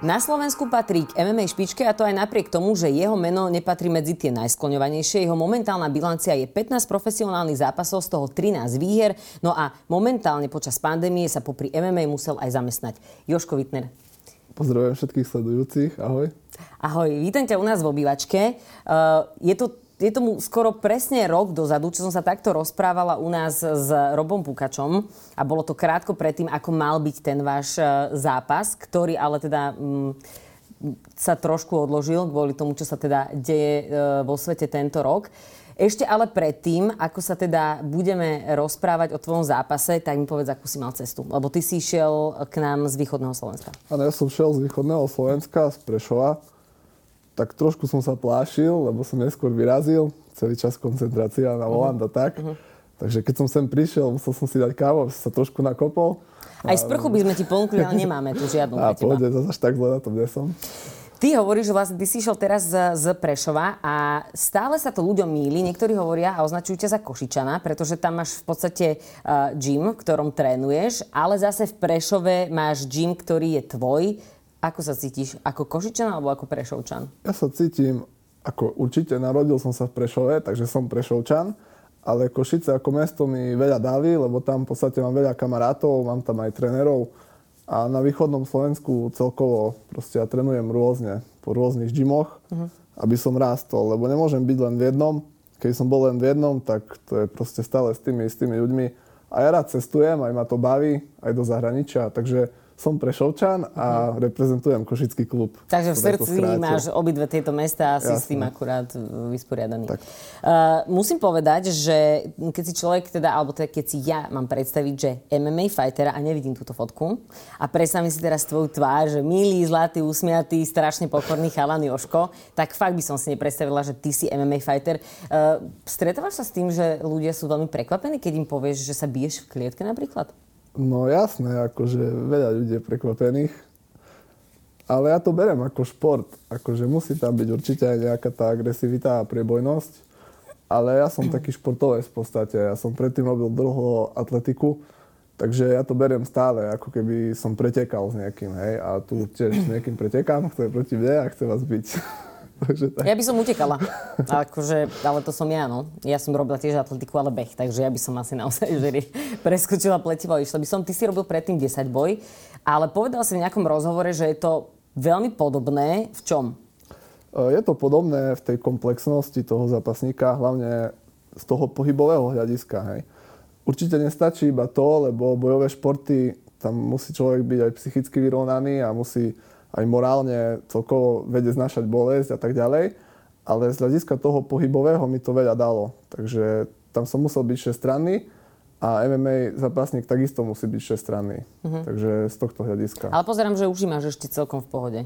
Na Slovensku patrí k MMA špičke a to aj napriek tomu, že jeho meno nepatrí medzi tie najskloňovanejšie. Jeho momentálna bilancia je 15 profesionálnych zápasov, z toho 13 výher. No a momentálne počas pandémie sa popri MMA musel aj zamestnať. Joško Wittner. Pozdravujem všetkých sledujúcich. Ahoj. Ahoj, vítam ťa u nás v obývačke. Uh, je to je tomu skoro presne rok dozadu, čo som sa takto rozprávala u nás s Robom Pukačom a bolo to krátko predtým, ako mal byť ten váš e, zápas, ktorý ale teda mm, sa trošku odložil kvôli tomu, čo sa teda deje e, vo svete tento rok. Ešte ale predtým, ako sa teda budeme rozprávať o tvojom zápase, tak mi povedz, akú si mal cestu. Lebo ty si išiel k nám z východného Slovenska. Áno, ja som šiel z východného Slovenska, z Prešova tak trošku som sa plášil, lebo som neskôr vyrazil, celý čas koncentrácia na mhm. volant uh-huh. a tak. Uh-huh. Takže keď som sem prišiel, musel som si dať kávu, aby sa trošku nakopol. Aj sprchu by sme ti ponúkli, ale nemáme tu žiadnu A pôjde, zase tak zle na tom nesom. Ty hovoríš, že vlastne ty si išiel teraz z, z Prešova a stále sa to ľuďom míli. Niektorí hovoria a označujú ťa za Košičana, pretože tam máš v podstate uh, gym, v ktorom trénuješ, ale zase v Prešove máš gym, ktorý je tvoj. Ako sa cítiš? Ako Košičan alebo ako Prešovčan? Ja sa cítim ako určite narodil som sa v Prešove, takže som Prešovčan, ale Košice ako mesto mi veľa dávi, lebo tam v podstate mám veľa kamarátov, mám tam aj trénerov a na východnom Slovensku celkovo proste ja trénujem rôzne, po rôznych gymoch, uh-huh. aby som rástol, lebo nemôžem byť len v jednom. Keď som bol len v jednom, tak to je proste stále s tými istými ľuďmi. A ja rád cestujem, aj ma to baví, aj do zahraničia, takže som Prešovčan a reprezentujem Košický klub. Takže v srdci máš obidve tieto mesta a si Jasne. s tým akurát vysporiadaný. Tak. Uh, musím povedať, že keď si človek teda, alebo teda keď si ja mám predstaviť, že MMA fightera a nevidím túto fotku a predstavím si teraz tvoju tvár, že milý, zlatý, usmiatý, strašne pokorný chalan Joško, tak fakt by som si nepredstavila, že ty si MMA fighter. Uh, stretávaš sa s tým, že ľudia sú veľmi prekvapení, keď im povieš, že sa biješ v klietke napríklad? No jasné, akože veľa ľudí je prekvapených. Ale ja to berem ako šport. Akože musí tam byť určite aj nejaká tá agresivita a priebojnosť. Ale ja som taký športovec v podstate. Ja som predtým robil dlho atletiku. Takže ja to beriem stále, ako keby som pretekal s nejakým, hej. A tu tiež s nejakým pretekám, kto je proti mne a chce vás byť. takže tak. Ja by som utekala. Akože, ale to som ja, no. Ja som robila tiež atletiku, ale beh, takže ja by som asi naozaj že preskočila pletivo a išla by som. Ty si robil predtým 10 boj, ale povedal si v nejakom rozhovore, že je to veľmi podobné. V čom? E, je to podobné v tej komplexnosti toho zápasníka, hlavne z toho pohybového hľadiska. Hej. Určite nestačí iba to, lebo bojové športy, tam musí človek byť aj psychicky vyrovnaný a musí aj morálne celkovo vedieť znašať bolesť a tak ďalej. Ale z hľadiska toho pohybového mi to veľa dalo. Takže tam som musel byť všestranný a MMA zápasník takisto musí byť všestranný. Uh-huh. Takže z tohto hľadiska. Ale pozerám, že už máš ešte celkom v pohode.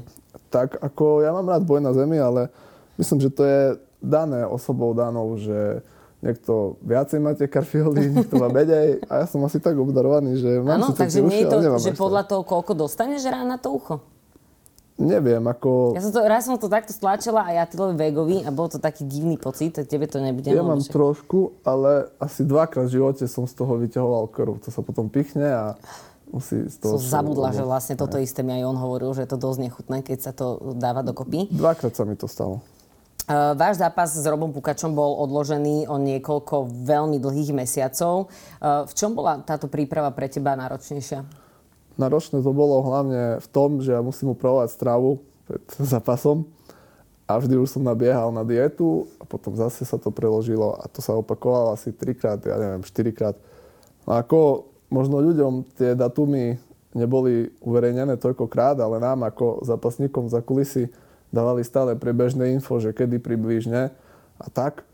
Tak ako ja mám rád boj na zemi, ale myslím, že to je dané osobou danou, že niekto viacej má tie karfioly, niekto má menej a ja som asi tak obdarovaný, že mám ano, takže nie je to, že podľa toho, koľko dostaneš rán na to ucho? Neviem, ako... Ja som to, raz som to takto stlačila a ja Tilovi Vegovi a bol to taký divný pocit, tak tebe to nebude. Ja mám však. trošku, ale asi dvakrát v živote som z toho vyťahoval krv. To sa potom pichne a musí z toho... Som zabudla, že vlastne toto isté mi aj on hovoril, že je to dosť nechutné, keď sa to dáva dokopy. Dvakrát sa mi to stalo. Uh, váš zápas s Robom Pukačom bol odložený o niekoľko veľmi dlhých mesiacov. Uh, v čom bola táto príprava pre teba náročnejšia? Náročné to bolo hlavne v tom, že ja musím upravovať stravu pred zápasom a vždy už som nabiehal na dietu a potom zase sa to preložilo a to sa opakovalo asi trikrát, ja neviem, štyrikrát. No ako možno ľuďom tie datumy neboli uverejnené toľkokrát, ale nám ako zápasníkom za kulisy dávali stále prebežné info, že kedy približne a tak.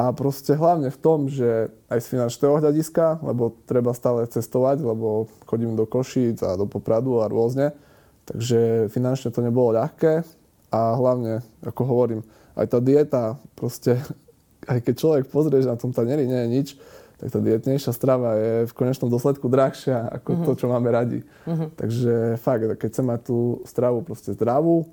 A proste hlavne v tom, že aj z finančného hľadiska, lebo treba stále cestovať, lebo chodím do Košíc a do Popradu a rôzne. Takže finančne to nebolo ľahké a hlavne, ako hovorím, aj tá dieta proste aj keď človek pozrieš na tom tanieri, nie je nič, tak tá dietnejšia strava je v konečnom dôsledku drahšia ako uh-huh. to, čo máme radi. Uh-huh. Takže fakt, keď chcem mať tú stravu proste zdravú,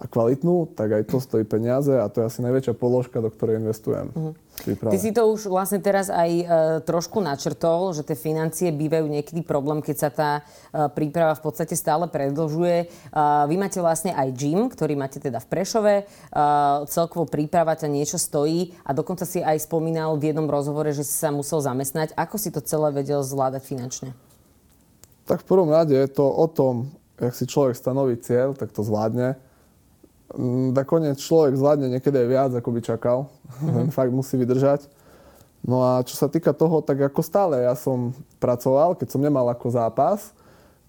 a kvalitnú, tak aj to stojí peniaze a to je asi najväčšia položka, do ktorej investujem. Uh-huh. Ty si to už vlastne teraz aj e, trošku načrtol, že tie financie bývajú niekedy problém, keď sa tá e, príprava v podstate stále predlžuje. E, vy máte vlastne aj gym, ktorý máte teda v Prešove. E, celkovo príprava ťa niečo stojí a dokonca si aj spomínal v jednom rozhovore, že si sa musel zamestnať. Ako si to celé vedel zvládať finančne? Tak v prvom rade je to o tom, jak si človek stanoví cieľ, tak to zvládne nakoniec človek zvládne niekedy aj viac, ako by čakal. Mm-hmm. Fakt musí vydržať. No a čo sa týka toho, tak ako stále ja som pracoval, keď som nemal ako zápas,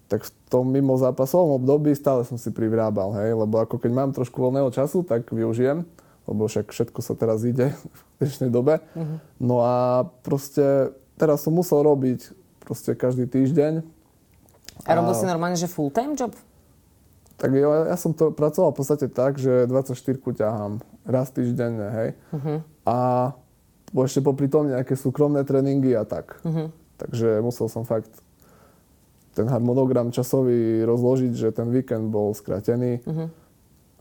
tak v tom mimo zápasovom období stále som si privrábal, hej, lebo ako keď mám trošku voľného času, tak využijem, lebo však všetko sa teraz ide v dnešnej dobe. Mm-hmm. No a proste teraz som musel robiť proste každý týždeň. A, a robil si normálne, že full-time job? Tak ja, ja som to pracoval v podstate tak, že 24 ťahám raz týždenne, hej. Uh-huh. A ešte popri tom nejaké súkromné tréningy a tak. Uh-huh. Takže musel som fakt ten harmonogram časový rozložiť, že ten víkend bol skratený uh-huh.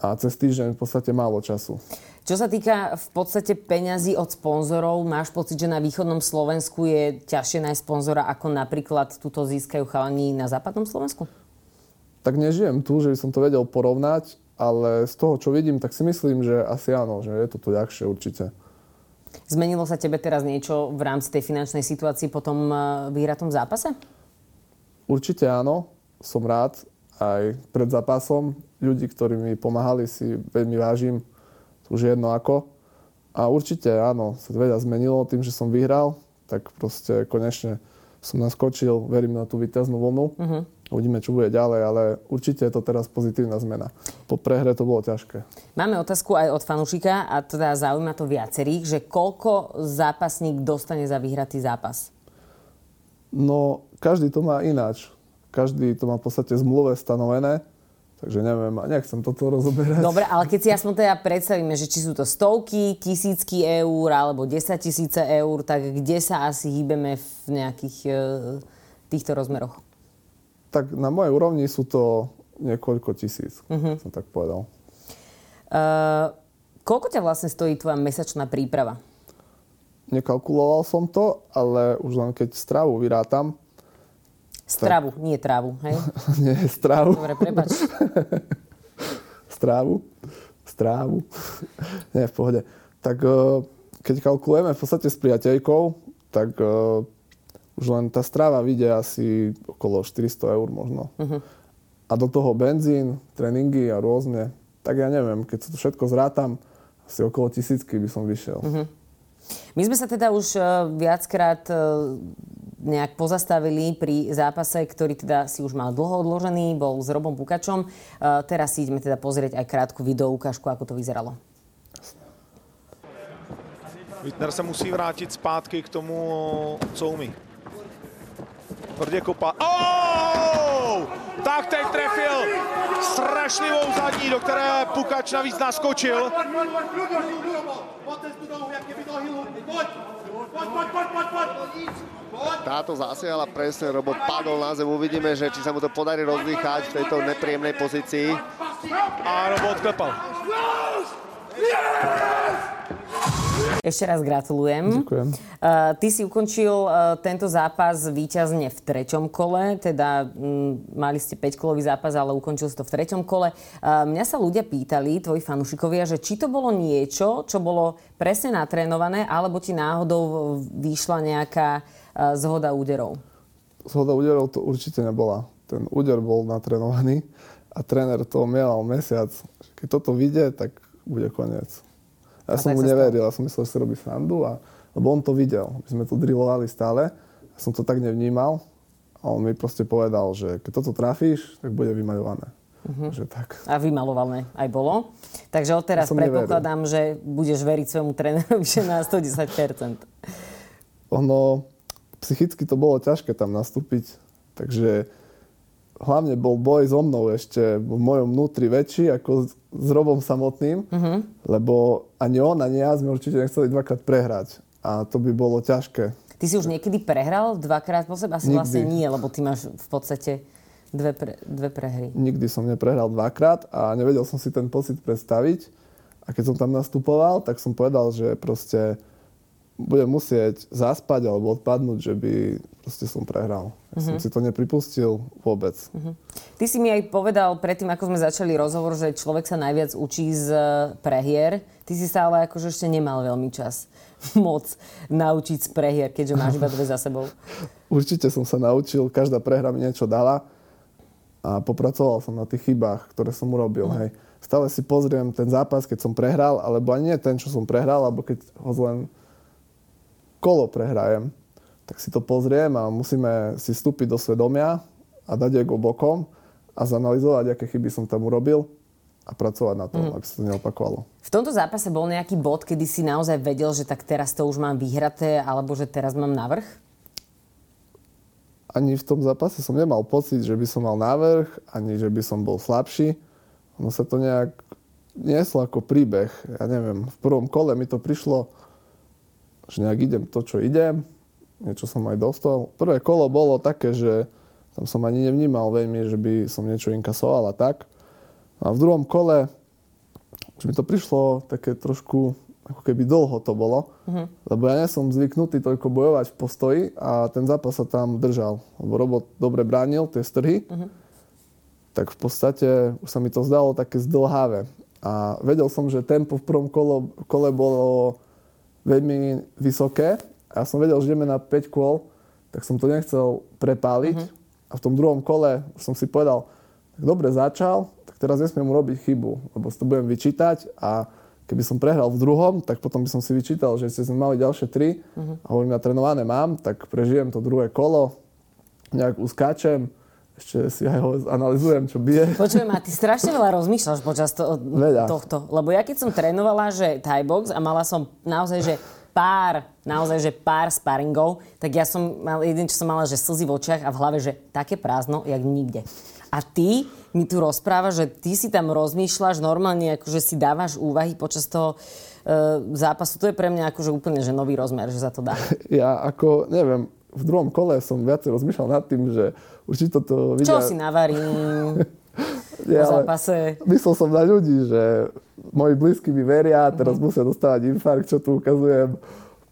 a cez týždeň v podstate málo času. Čo sa týka v podstate peňazí od sponzorov, máš pocit, že na východnom Slovensku je ťažšie nájsť sponzora, ako napríklad túto získajú chalani na západnom Slovensku? Tak nežijem tu, že by som to vedel porovnať, ale z toho, čo vidím, tak si myslím, že asi áno, že je to tu ľahšie určite. Zmenilo sa tebe teraz niečo v rámci tej finančnej situácii po tom eh, vyhratom zápase? Určite áno. Som rád aj pred zápasom. Ľudí, ktorí mi pomáhali, si veľmi vážim. Už jedno ako. A určite áno, sa veľa zmenilo tým, že som vyhral. Tak proste konečne som naskočil, verím na tú víťaznú vlnu. Uh-huh. Uvidíme, čo bude ďalej, ale určite je to teraz pozitívna zmena. Po prehre to bolo ťažké. Máme otázku aj od fanúšika a teda zaujíma to viacerých, že koľko zápasník dostane za vyhratý zápas? No, každý to má ináč. Každý to má v podstate zmluve stanovené. Takže neviem, nechcem toto rozoberať. Dobre, ale keď si aspoň teda predstavíme, že či sú to stovky, tisícky eur alebo 10 tisíce eur, tak kde sa asi hýbeme v nejakých e, týchto rozmeroch? Tak na mojej úrovni sú to niekoľko tisíc, uh-huh. som tak povedal. Uh, koľko ťa vlastne stojí tvoja mesačná príprava? Nekalkuloval som to, ale už len keď stravu vyrátam. Stravu, tak... nie trávu, hej? nie, stravu. Dobre, prepač. Strávu. Strávu. nie, v pohode. Tak eh, keď kalkulujeme v podstate s priateľkou, tak eh, už len tá strava vyjde asi okolo 400 eur možno. Uh-huh. A do toho benzín, tréningy a rôzne. Tak ja neviem, keď sa to všetko zrátam, asi okolo tisícky by som vyšiel. Uh-huh. My sme sa teda už uh, viackrát uh, nejak pozastavili pri zápase, ktorý teda si už mal dlho odložený, bol s Robom Pukačom. Uh, teraz si ideme teda pozrieť aj krátku video ukážku, ako to vyzeralo. Wittner se musí vrátit zpátky k tomu, co umí. Tvrdě kopa. Oh! Tak teď trefil strašlivou zadní, do které Pukač navíc naskočil. Táto zasiala presne, Robo padol na zem. Uvidíme, že či sa mu to podarí rozdýchať v tejto nepríjemnej pozícii. A Robo odklepal. Yes! Ešte raz gratulujem. Ďakujem. Uh, ty si ukončil uh, tento zápas víťazne v treťom kole, teda um, mali ste 5-kolový zápas, ale ukončil si to v treťom kole. Uh, mňa sa ľudia pýtali, tvoji fanúšikovia, že či to bolo niečo, čo bolo presne natrénované, alebo ti náhodou vyšla nejaká uh, zhoda úderov? Zhoda úderov to určite nebola. Ten úder bol natrénovaný a tréner to mielal mesiac. Keď toto vyjde, tak bude koniec. Ja som mu neveril, ja som myslel, že si robí srandu, a, lebo on to videl. My sme to drillovali stále, ja som to tak nevnímal a on mi proste povedal, že keď toto trafíš, tak bude vymaľované. Uh-huh. Že tak. A vymalované aj bolo. Takže odteraz ja predpokladám, neveril. že budeš veriť svojmu trénerovi, že na 110%. Ono, psychicky to bolo ťažké tam nastúpiť, takže hlavne bol boj so mnou ešte v mojom vnútri väčší ako s, Robom samotným, Mhm. lebo ani on, ani ja sme určite nechceli dvakrát prehrať. A to by bolo ťažké. Ty si už niekedy prehral dvakrát po sebe? Asi Nikdy. vlastne nie, lebo ty máš v podstate dve, pre, dve prehry. Nikdy som neprehral dvakrát a nevedel som si ten pocit predstaviť. A keď som tam nastupoval, tak som povedal, že proste budem musieť zaspať alebo odpadnúť, že by proste som prehral. Ja som si to nepripustil vôbec. Ty si mi aj povedal predtým, ako sme začali rozhovor, že človek sa najviac učí z e, prehier. Ty si sa ale akože ešte nemal veľmi čas moc naučiť z prehier, keďže máš iba dve za sebou. Určite som sa naučil, každá prehra mi niečo dala a popracoval som na tých chybách, ktoré som urobil. Mhm. Hej. Stále si pozriem ten zápas, keď som prehral, alebo ani nie ten, čo som prehral, alebo keď ho len kolo prehrajem, tak si to pozriem a musíme si vstúpiť do svedomia a dať ego bokom a zanalizovať, aké chyby som tam urobil a pracovať na tom, aby sa to neopakovalo. V tomto zápase bol nejaký bod, kedy si naozaj vedel, že tak teraz to už mám vyhraté, alebo že teraz mám navrh? ani v tom zápase som nemal pocit, že by som mal návrh, ani že by som bol slabší. Ono sa to nejak nieslo ako príbeh. Ja neviem, v prvom kole mi to prišlo, že nejak idem to, čo idem. Niečo som aj dostal. Prvé kolo bolo také, že tam som ani nevnímal veľmi, že by som niečo inkasoval a tak. A v druhom kole, že mi to prišlo také trošku, ako keby dlho to bolo, lebo ja nie som zvyknutý toľko bojovať v postoji a ten zápas sa tam držal. Lebo Robot dobre bránil tie strhy, tak v podstate už sa mi to zdalo také zdlhavé. A vedel som, že tempo v prvom kolo, kole bolo veľmi vysoké. A som vedel, že ideme na 5 kôl, tak som to nechcel prepáliť. A v tom druhom kole som si povedal, tak dobre začal, tak teraz nesmiem urobiť chybu, lebo si to budem vyčítať. A keby som prehral v druhom, tak potom by som si vyčítal, že ste sme mali ďalšie tri. A hovorím, ja trénované mám, tak prežijem to druhé kolo, nejak uskáčem, ešte si aj ho analizujem, čo bije. Počujem, a ty strašne veľa rozmýšľaš počas to, Veľa. tohto. Lebo ja keď som trénovala, že Thai box a mala som naozaj, že pár, naozaj, že pár sparingov, tak ja som mal, jeden, čo som mala, že slzy v očiach a v hlave, že také prázdno, jak nikde. A ty mi tu rozprávaš, že ty si tam rozmýšľaš normálne, akože si dávaš úvahy počas toho e, zápasu. To je pre mňa akože úplne že nový rozmer, že sa to dá. Ja ako, neviem, v druhom kole som viacej rozmýšľal nad tým, že už či toto vidia... Čo si navarím Nie, po zápase? Myslel som na ľudí, že moji blízky mi veria, teraz musia dostávať infarkt, čo tu ukazujem.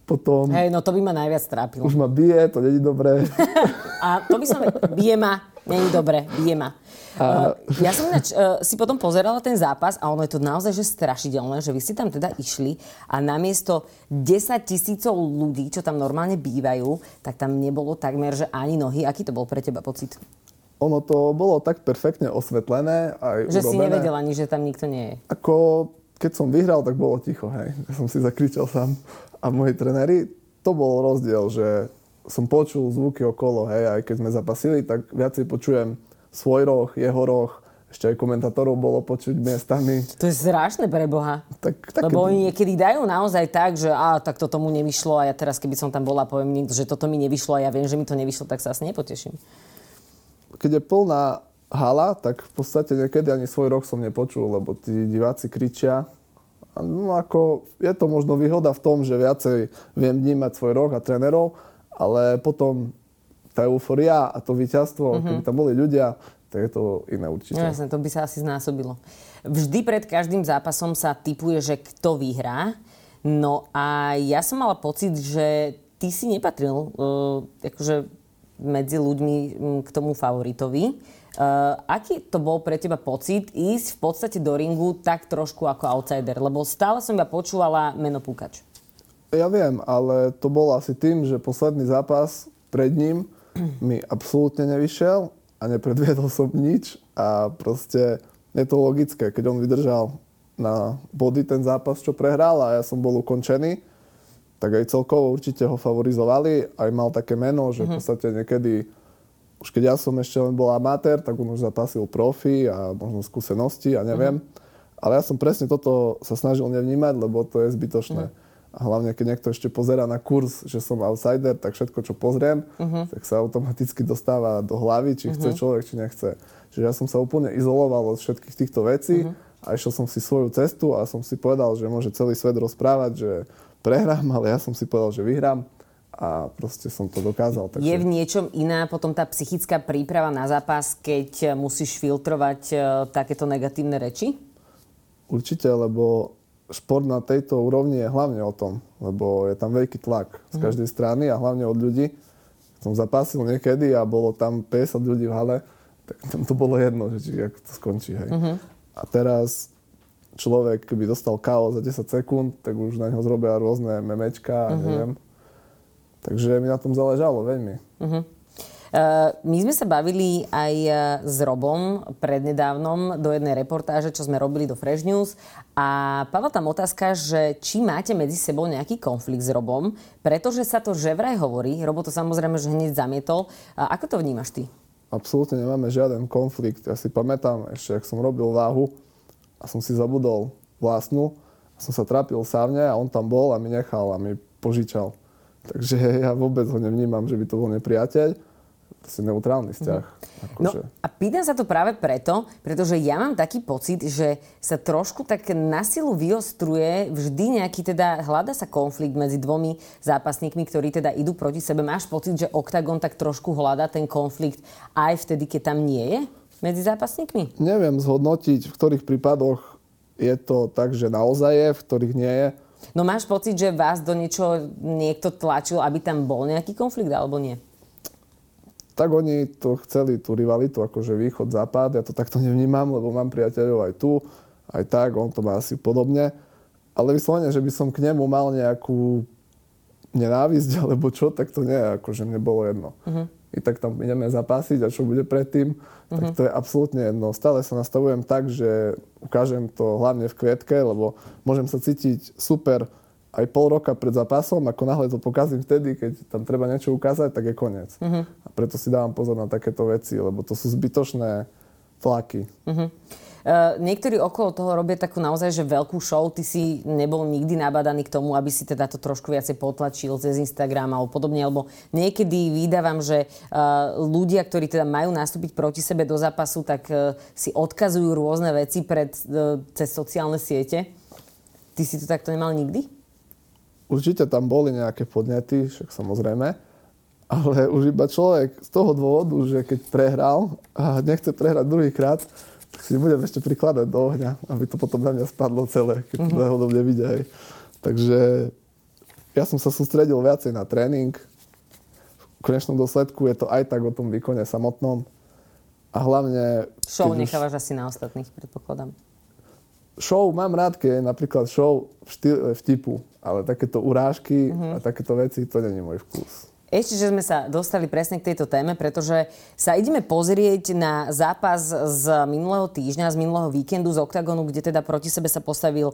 Potom Hej, no to by ma najviac trápilo. už ma bije, to není dobré. A to by som... Bije ma. Není dobre. Bije ma. Uh, ja som ináč uh, si potom pozerala ten zápas a ono je to naozaj že strašidelné, že vy ste tam teda išli a namiesto 10 tisícov ľudí, čo tam normálne bývajú, tak tam nebolo takmer, že ani nohy. Aký to bol pre teba pocit? Ono to bolo tak perfektne osvetlené aj Že si urobené. nevedel ani, že tam nikto nie je. Ako keď som vyhral, tak bolo ticho, hej. Ja som si zakričal sám. A moji trenéri, to bol rozdiel, že som počul zvuky okolo, hej, aj keď sme zapasili, tak viacej počujem svoj roh, jeho roh, ešte aj komentátorov bolo počuť miestami. To je strašné pre Boha. Tak, také, Lebo oni niekedy dajú naozaj tak, že a tak to tomu nevyšlo a ja teraz, keby som tam bola, poviem niekto, že toto mi nevyšlo a ja viem, že mi to nevyšlo, tak sa asi nepoteším. keď je plná hala, tak v podstate niekedy ani svoj rok som nepočul, lebo tí diváci kričia. No ako, je to možno výhoda v tom, že viacej viem vnímať svoj rok a trénerov, ale potom tá euforia a to víťazstvo, mm-hmm. keby tam boli ľudia, tak je to iné určite. No jasne, to by sa asi znásobilo. Vždy pred každým zápasom sa typuje, že kto vyhrá. No a ja som mala pocit, že ty si nepatril uh, akože medzi ľuďmi mm, k tomu favoritovi. Uh, aký to bol pre teba pocit ísť v podstate do ringu tak trošku ako outsider? Lebo stále som iba počúvala meno Pukač. Ja viem, ale to bolo asi tým, že posledný zápas pred ním mi absolútne nevyšiel a nepredviedol som nič a proste je to logické, keď on vydržal na body ten zápas, čo prehral a ja som bol ukončený, tak aj celkovo určite ho favorizovali. Aj mal také meno, že v podstate niekedy, už keď ja som ešte len bol amatér, tak on už zapasil profi a možno skúsenosti a neviem. Ale ja som presne toto sa snažil nevnímať, lebo to je zbytočné. A hlavne, keď niekto ešte pozera na kurz, že som outsider, tak všetko, čo pozriem, uh-huh. tak sa automaticky dostáva do hlavy, či chce uh-huh. človek, či nechce. Čiže ja som sa úplne izoloval od všetkých týchto vecí uh-huh. a išiel som si svoju cestu a som si povedal, že môže celý svet rozprávať, že prehrám, ale ja som si povedal, že vyhrám a proste som to dokázal. Takže... Je v niečom iná potom tá psychická príprava na zápas, keď musíš filtrovať uh, takéto negatívne reči? Určite, lebo šport na tejto úrovni je hlavne o tom, lebo je tam veľký tlak z mhm. každej strany a hlavne od ľudí. Som zapásil niekedy a bolo tam 50 ľudí v hale, tak tam to bolo jedno, že či ako to skončí. Hej. Uh-huh. A teraz človek, keby dostal KO za 10 sekúnd, tak už na neho zrobia rôzne memečka a uh-huh. neviem. Takže mi na tom záležalo veľmi. Uh-huh. Uh, my sme sa bavili aj uh, s Robom prednedávnom do jednej reportáže, čo sme robili do Fresh News a padla tam otázka, že či máte medzi sebou nejaký konflikt s Robom, pretože sa to že vraj hovorí, Robo to samozrejme že hneď zamietol. A ako to vnímaš ty? Absolútne nemáme žiaden konflikt. Ja si pamätám ešte, ak som robil váhu a som si zabudol vlastnú, a som sa trápil sávne a on tam bol a mi nechal a mi požičal. Takže ja vôbec ho nevnímam, že by to bol nepriateľ si neutrálny vzťah. Mm. Akože. No a pýtam sa to práve preto, pretože ja mám taký pocit, že sa trošku tak na silu vyostruje vždy nejaký teda, hľada sa konflikt medzi dvomi zápasníkmi, ktorí teda idú proti sebe. Máš pocit, že OKTAGON tak trošku hľadá ten konflikt aj vtedy, keď tam nie je medzi zápasníkmi? Neviem zhodnotiť, v ktorých prípadoch je to tak, že naozaj je, v ktorých nie je. No máš pocit, že vás do niečoho niekto tlačil, aby tam bol nejaký konflikt, alebo nie? tak oni to chceli, tú rivalitu, akože východ, západ. Ja to takto nevnímam, lebo mám priateľov aj tu, aj tak, on to má asi podobne. Ale vyslovene, že by som k nemu mal nejakú nenávisť alebo čo, tak to nie, akože mne bolo jedno. Uh-huh. I tak tam ideme zapásiť a čo bude predtým, uh-huh. tak mhm. to je absolútne jedno. Stále sa nastavujem tak, že ukážem to hlavne v kvietke, lebo môžem sa cítiť super aj pol roka pred zápasom, ako náhle to pokazím vtedy, keď tam treba niečo ukázať, tak je koniec. Uh-huh. A preto si dávam pozor na takéto veci, lebo to sú zbytočné tlaky. Uh-huh. Uh, niektorí okolo toho robia takú naozaj že veľkú show. Ty si nebol nikdy nabadaný k tomu, aby si teda to trošku viacej potlačil cez Instagram alebo podobne, lebo niekedy vydávam, že uh, ľudia, ktorí teda majú nastúpiť proti sebe do zápasu, tak uh, si odkazujú rôzne veci pred, uh, cez sociálne siete. Ty si to takto nemal nikdy? Určite tam boli nejaké podnety, však samozrejme, ale už iba človek z toho dôvodu, že keď prehral a nechce prehrať druhýkrát, tak si budem ešte prikladať do ohňa, aby to potom na mňa spadlo celé, keď to uh-huh. hodobne vidie. Takže ja som sa sústredil viacej na tréning. V konečnom dôsledku je to aj tak o tom výkone samotnom. A hlavne... Show nechávaš už... asi na ostatných, predpokladám show mám rád, keď je napríklad show vtipu, ale takéto urážky mm-hmm. a takéto veci, to není môj vkus. Ešte, že sme sa dostali presne k tejto téme, pretože sa ideme pozrieť na zápas z minulého týždňa, z minulého víkendu z OKTAGONu, kde teda proti sebe sa postavil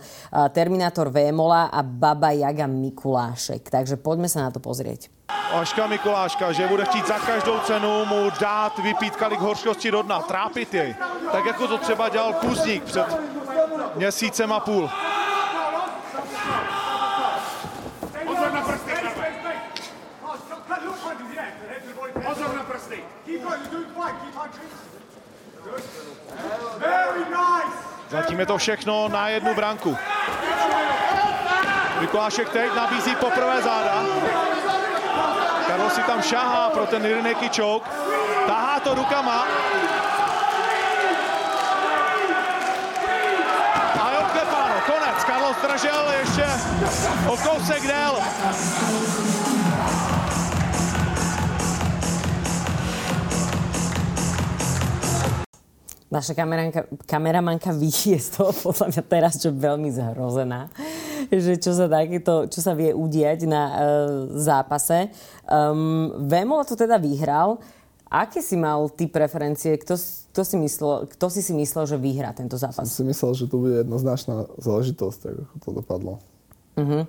Terminátor Vémola a Baba Jaga Mikulášek. Takže poďme sa na to pozrieť. Aška Mikuláška, že bude chtít za každou cenu mu dát vypít kalik horškosti do dna, trápit jej. Tak jako to třeba dělal Kuzník před měsícem a půl. Pozor na prsty, Pozor na prsty. Zatím je to všechno na jednu branku. Mikulášek teď nabízí poprvé záda. Karlo si tam šahá pro ten Irneky choke. Tahá to rukama. Carlos držel ještě o kousek dél. Naša kameramanka vyšie z toho podľa mňa teraz, čo veľmi zhrozená, že čo sa, takéto, čo sa vie udiať na uh, zápase. Um, Vemola to teda vyhral. Aké si mal ty preferencie? Kto, kto, si myslel, kto si si myslel, že vyhrá tento zápas? Som si myslel, že to bude jednoznačná záležitosť, ako to dopadlo. Uh-huh.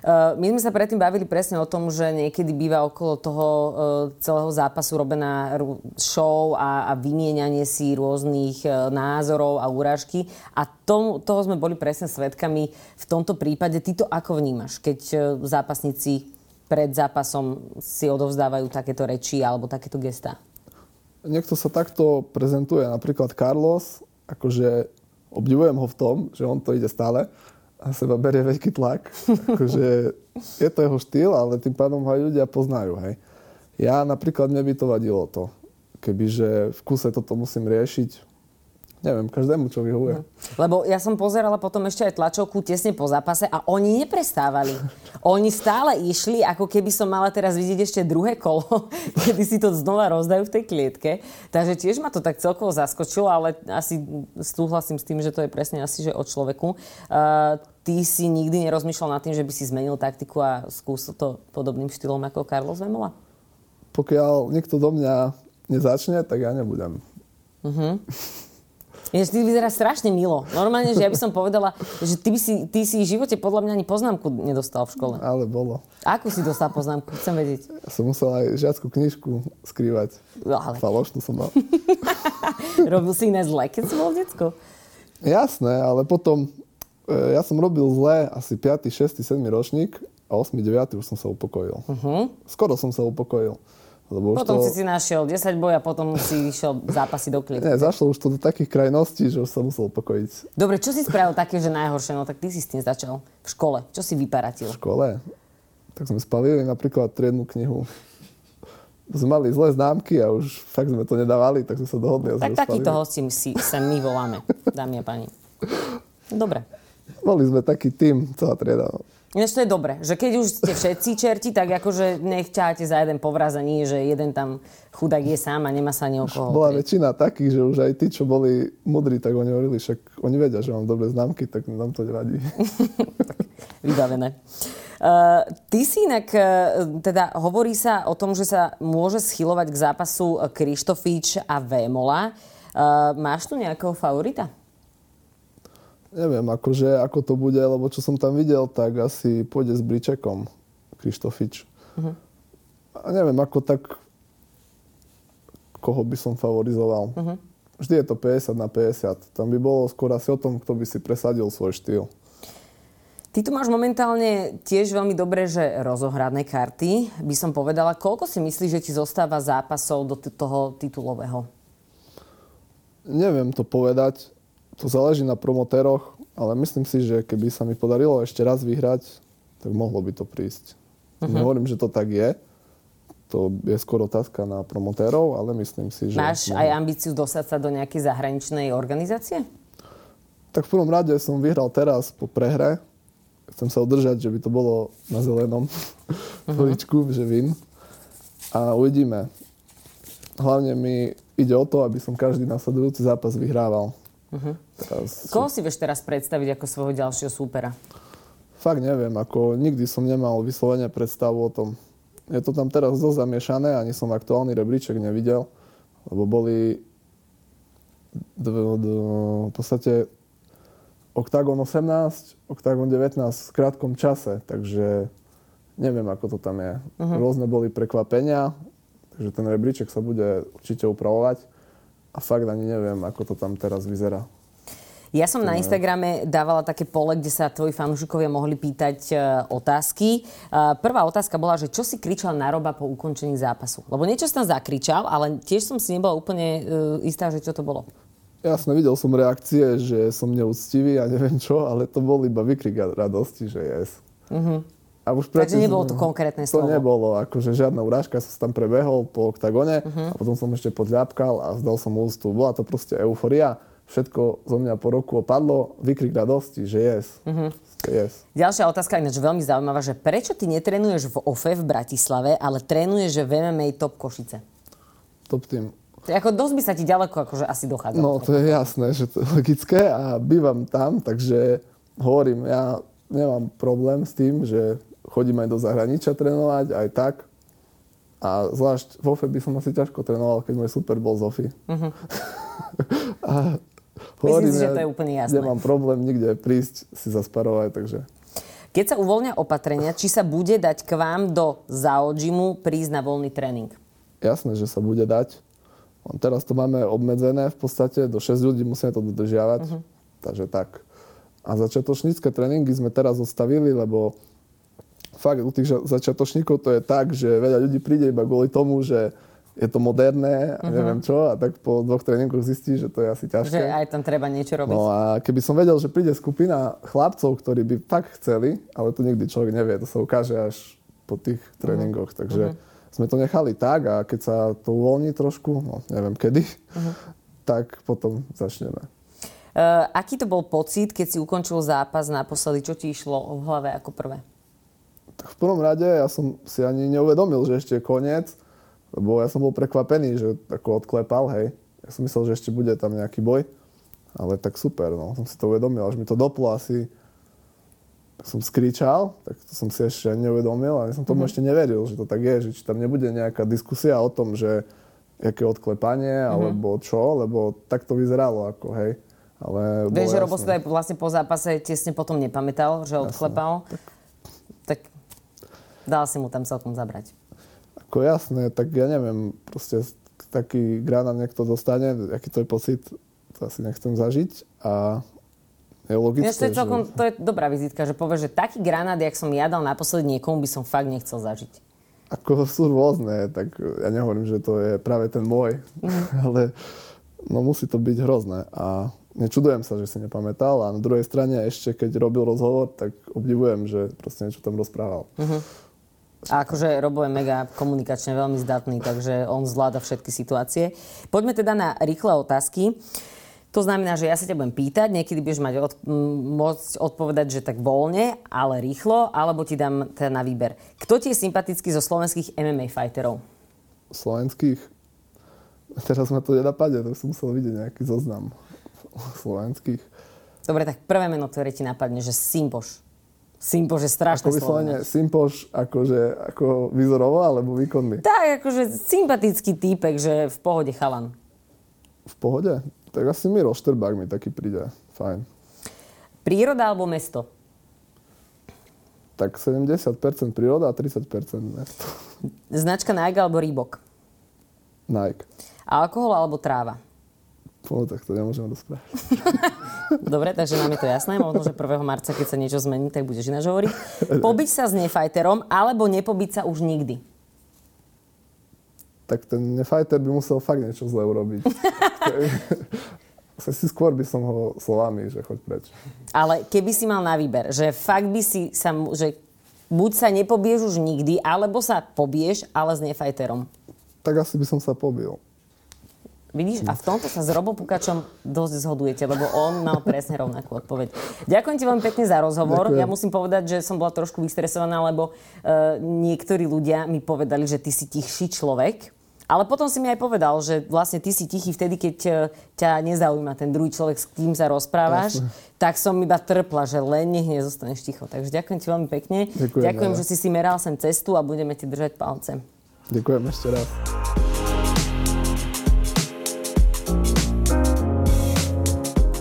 Uh, my sme sa predtým bavili presne o tom, že niekedy býva okolo toho uh, celého zápasu robená show a, a vymienianie si rôznych uh, názorov a úražky. A tom, toho sme boli presne svetkami v tomto prípade. Ty to ako vnímaš, keď zápasníci pred zápasom si odovzdávajú takéto reči alebo takéto gestá? Niekto sa takto prezentuje, napríklad Carlos, akože obdivujem ho v tom, že on to ide stále a seba berie veľký tlak. akože je to jeho štýl, ale tým pádom ho aj ľudia poznajú. Hej. Ja napríklad mne by to vadilo to. Kebyže v kuse toto musím riešiť, Neviem, každému, čo vyhovuje. No. Lebo ja som pozerala potom ešte aj tlačovku tesne po zápase a oni neprestávali. Oni stále išli, ako keby som mala teraz vidieť ešte druhé kolo, kedy si to znova rozdajú v tej klietke. Takže tiež ma to tak celkovo zaskočilo, ale asi súhlasím s tým, že to je presne asi že o človeku. Uh, ty si nikdy nerozmýšľal nad tým, že by si zmenil taktiku a skúsil to podobným štýlom ako Carlos Vemola? Pokiaľ niekto do mňa nezačne, tak ja nebudem. Uh-huh. Ináč ty vyzerá strašne milo. Normálne, že ja by som povedala, že ty, by si, ty si v živote podľa mňa ani poznámku nedostal v škole. Ale bolo. Akú si dostal poznámku? Chcem vedieť. Som musel aj žiackú knižku skrývať. No, ale... Falošnú som mal. robil si iné zle, keď si bol detsko? Jasné, ale potom e, ja som robil zle asi 5., 6., 7. ročník a 8., 9. už som sa upokojil. Uh-huh. Skoro som sa upokojil. Lebo potom to... si si našiel 10 boj a potom si išiel zápasy do klietky. Nie, zašlo už to do takých krajností, že už sa musel upokojiť. Dobre, čo si spravil také, že najhoršie? No tak ty si s tým začal v škole. Čo si vyparatil? V škole? Tak sme spalili napríklad triednu knihu. Sme mali zlé známky a už fakt sme to nedávali, tak sme sa dohodli. A tak takýto hosti si sem my voláme, dámy a pani. Dobre. Boli sme taký tým, celá trieda. Ináč to je dobre, že keď už ste všetci čerti, tak akože nech ťaháte za jeden povraz a nie, že jeden tam chudák je sám a nemá sa ani o koho. Bola väčšina takých, že už aj tí, čo boli mudrí, tak oni hovorili, však oni vedia, že mám dobré známky, tak nám to nevadí. Vybavené. Uh, ty si inak, uh, teda hovorí sa o tom, že sa môže schylovať k zápasu Krištofič a Vémola. Uh, máš tu nejakého favorita? Neviem, akože, ako to bude, lebo čo som tam videl, tak asi pôjde s Bričekom Krištofič. Uh-huh. A neviem, ako tak koho by som favorizoval. Uh-huh. Vždy je to 50 na 50. Tam by bolo skôr asi o tom, kto by si presadil svoj štýl. Ty tu máš momentálne tiež veľmi dobre, že rozohrané karty. By som povedala, koľko si myslíš, že ti zostáva zápasov do t- toho titulového? Neviem to povedať to záleží na promotéroch, ale myslím si, že keby sa mi podarilo ešte raz vyhrať, tak mohlo by to prísť. Uh-huh. Nehovorím, že to tak je. To je skoro otázka na promotérov, ale myslím si, že... Máš aj ambíciu dostať sa do nejakej zahraničnej organizácie? Tak v prvom rade som vyhral teraz po prehre. Chcem sa udržať, že by to bolo na zelenom uh-huh. že vím. A uvidíme. Hlavne mi ide o to, aby som každý nasledujúci zápas vyhrával. Uh-huh. Teraz... Koho si vieš teraz predstaviť ako svojho ďalšieho súpera? Fakt neviem, ako nikdy som nemal vyslovene predstavu o tom. Je to tam teraz dosť zamiešané, ani som aktuálny rebríček nevidel, lebo boli v podstate Octagon 18, Octagon 19 v krátkom čase, takže neviem, ako to tam je. Uh-huh. Rôzne boli prekvapenia, takže ten rebríček sa bude určite upravovať a fakt ani neviem, ako to tam teraz vyzerá. Ja som na Instagrame dávala také pole, kde sa tvoji fanúšikovia mohli pýtať e, otázky. E, prvá otázka bola, že čo si kričal na roba po ukončení zápasu? Lebo niečo som tam zakričal, ale tiež som si nebola úplne e, istá, že čo to bolo. Jasne, videl som reakcie, že som neúctivý a neviem čo, ale to bol iba vykrik radosti, že yes. Uh-huh. A už Takže nebolo to konkrétne slovo. To nebolo, akože žiadna urážka, som tam prebehol po oktagone uh-huh. a potom som ešte podľapkal a zdal som ústu. Bola to proste euforia, všetko zo mňa po roku opadlo, vykrik radosti, že yes. Uh-huh. yes. Ďalšia otázka, ináč veľmi zaujímavá, že prečo ty netrenuješ v OFE v Bratislave, ale trénuješ v MMA Top Košice? Top tým. Ako dosť by sa ti ďaleko akože asi dochádza. No to je jasné, že to je logické a bývam tam, takže hovorím, ja nemám problém s tým, že chodím aj do zahraničia trénovať, aj tak. A zvlášť v OFE by som asi ťažko trénoval, keď môj super bol z OFI. Uh-huh. a hovorím, Myslím si, že to je úplne jasné. Nemám problém nikde prísť si zasparovať, takže... Keď sa uvoľnia opatrenia, či sa bude dať k vám do zaodžimu prísť na voľný tréning? Jasné, že sa bude dať. Teraz to máme obmedzené v podstate, do 6 ľudí musíme to dodržiavať. Uh-huh. Takže tak. A začiatočnícke tréningy sme teraz zostavili, lebo fakt u tých začiatočníkov to je tak, že veľa ľudí príde iba kvôli tomu, že je to moderné a neviem čo a tak po dvoch tréningoch zistí, že to je asi ťažké. Že aj tam treba niečo robiť. No a keby som vedel, že príde skupina chlapcov, ktorí by fakt chceli, ale to nikdy človek nevie, to sa ukáže až po tých tréningoch, uh-huh. takže uh-huh. sme to nechali tak a keď sa to uvoľní trošku, no neviem kedy, uh-huh. tak potom začneme. Uh, aký to bol pocit, keď si ukončil zápas naposledy? Čo ti išlo v hlave ako prvé? Tak v prvom rade ja som si ani neuvedomil, že ešte je koniec lebo ja som bol prekvapený, že ako odklepal, hej. Ja som myslel, že ešte bude tam nejaký boj. Ale tak super, no. Som si to uvedomil, až mi to doplo asi som skričal, tak to som si ešte neuvedomil a ja som tomu mm-hmm. ešte neveril, že to tak je, že či tam nebude nejaká diskusia o tom, že aké odklepanie, mm-hmm. alebo čo, lebo tak to vyzeralo ako, hej. Ale Vieš, že Robo aj vlastne po zápase tesne potom nepamätal, že odklepal. Tak... tak dal si mu tam celkom zabrať. Ako jasné, tak ja neviem, proste taký granát niekto dostane, aký to je pocit, to asi nechcem zažiť a je logické, to, je celkom, že... to je dobrá vizitka, že povieš, že taký granát, jak som ja dal naposledy niekomu, by som fakt nechcel zažiť. Ako sú rôzne, tak ja nehovorím, že to je práve ten môj, mm. ale no musí to byť hrozné a nečudujem sa, že si nepamätal a na druhej strane ešte keď robil rozhovor, tak obdivujem, že proste niečo tam rozprával. Mm-hmm. A akože Robo je mega komunikačne veľmi zdatný, takže on zvláda všetky situácie. Poďme teda na rýchle otázky. To znamená, že ja sa ťa budem pýtať, niekedy budeš mať od, môcť odpovedať, že tak voľne, ale rýchlo, alebo ti dám teda na výber. Kto ti je sympatický zo slovenských MMA fighterov? Slovenských? Teraz ma to nenapadne, to som musel vidieť nejaký zoznam slovenských. Dobre, tak prvé meno, ktoré ti napadne, že Simpoš. Simpoš je strašné ako vyslovene Simpoš akože, ako vyzorovo alebo výkonný? Tak, akože sympatický týpek, že v pohode chalan. V pohode? Tak asi mi Rošterbák mi taký príde. Fajn. Príroda alebo mesto? Tak 70% príroda a 30% mesto. Značka Nike alebo Reebok? Nike. Alkohol alebo tráva? No, tak to nemôžem rozprávať. Dobre, takže nám je to jasné. Možno, že 1. marca, keď sa niečo zmení, tak budeš ináč hovoriť. Pobiť sa s nefajterom alebo nepobiť sa už nikdy? Tak ten nefajter by musel fakt niečo zle urobiť. si skôr by som ho slovami, že choď preč. Ale keby si mal na výber, že fakt by si sa, že buď sa nepobiješ už nikdy, alebo sa pobiješ, ale s nefajterom. Tak asi by som sa pobil. Vidíš, a v tomto sa s Robom Pukačom dosť zhodujete, lebo on mal presne rovnakú odpoveď. Ďakujem ti veľmi pekne za rozhovor. Ďakujem. Ja musím povedať, že som bola trošku vystresovaná, lebo uh, niektorí ľudia mi povedali, že ty si tichší človek. Ale potom si mi aj povedal, že vlastne ty si tichý vtedy, keď e, ťa nezaujíma ten druhý človek, s kým sa rozprávaš. Jasne. Tak som iba trpla, že len nech nezostaneš ticho. Takže ďakujem ti veľmi pekne. Ďakujem, ďakujem že si si meral sem cestu a budeme ti držať palce. Ďakujem ešte raz.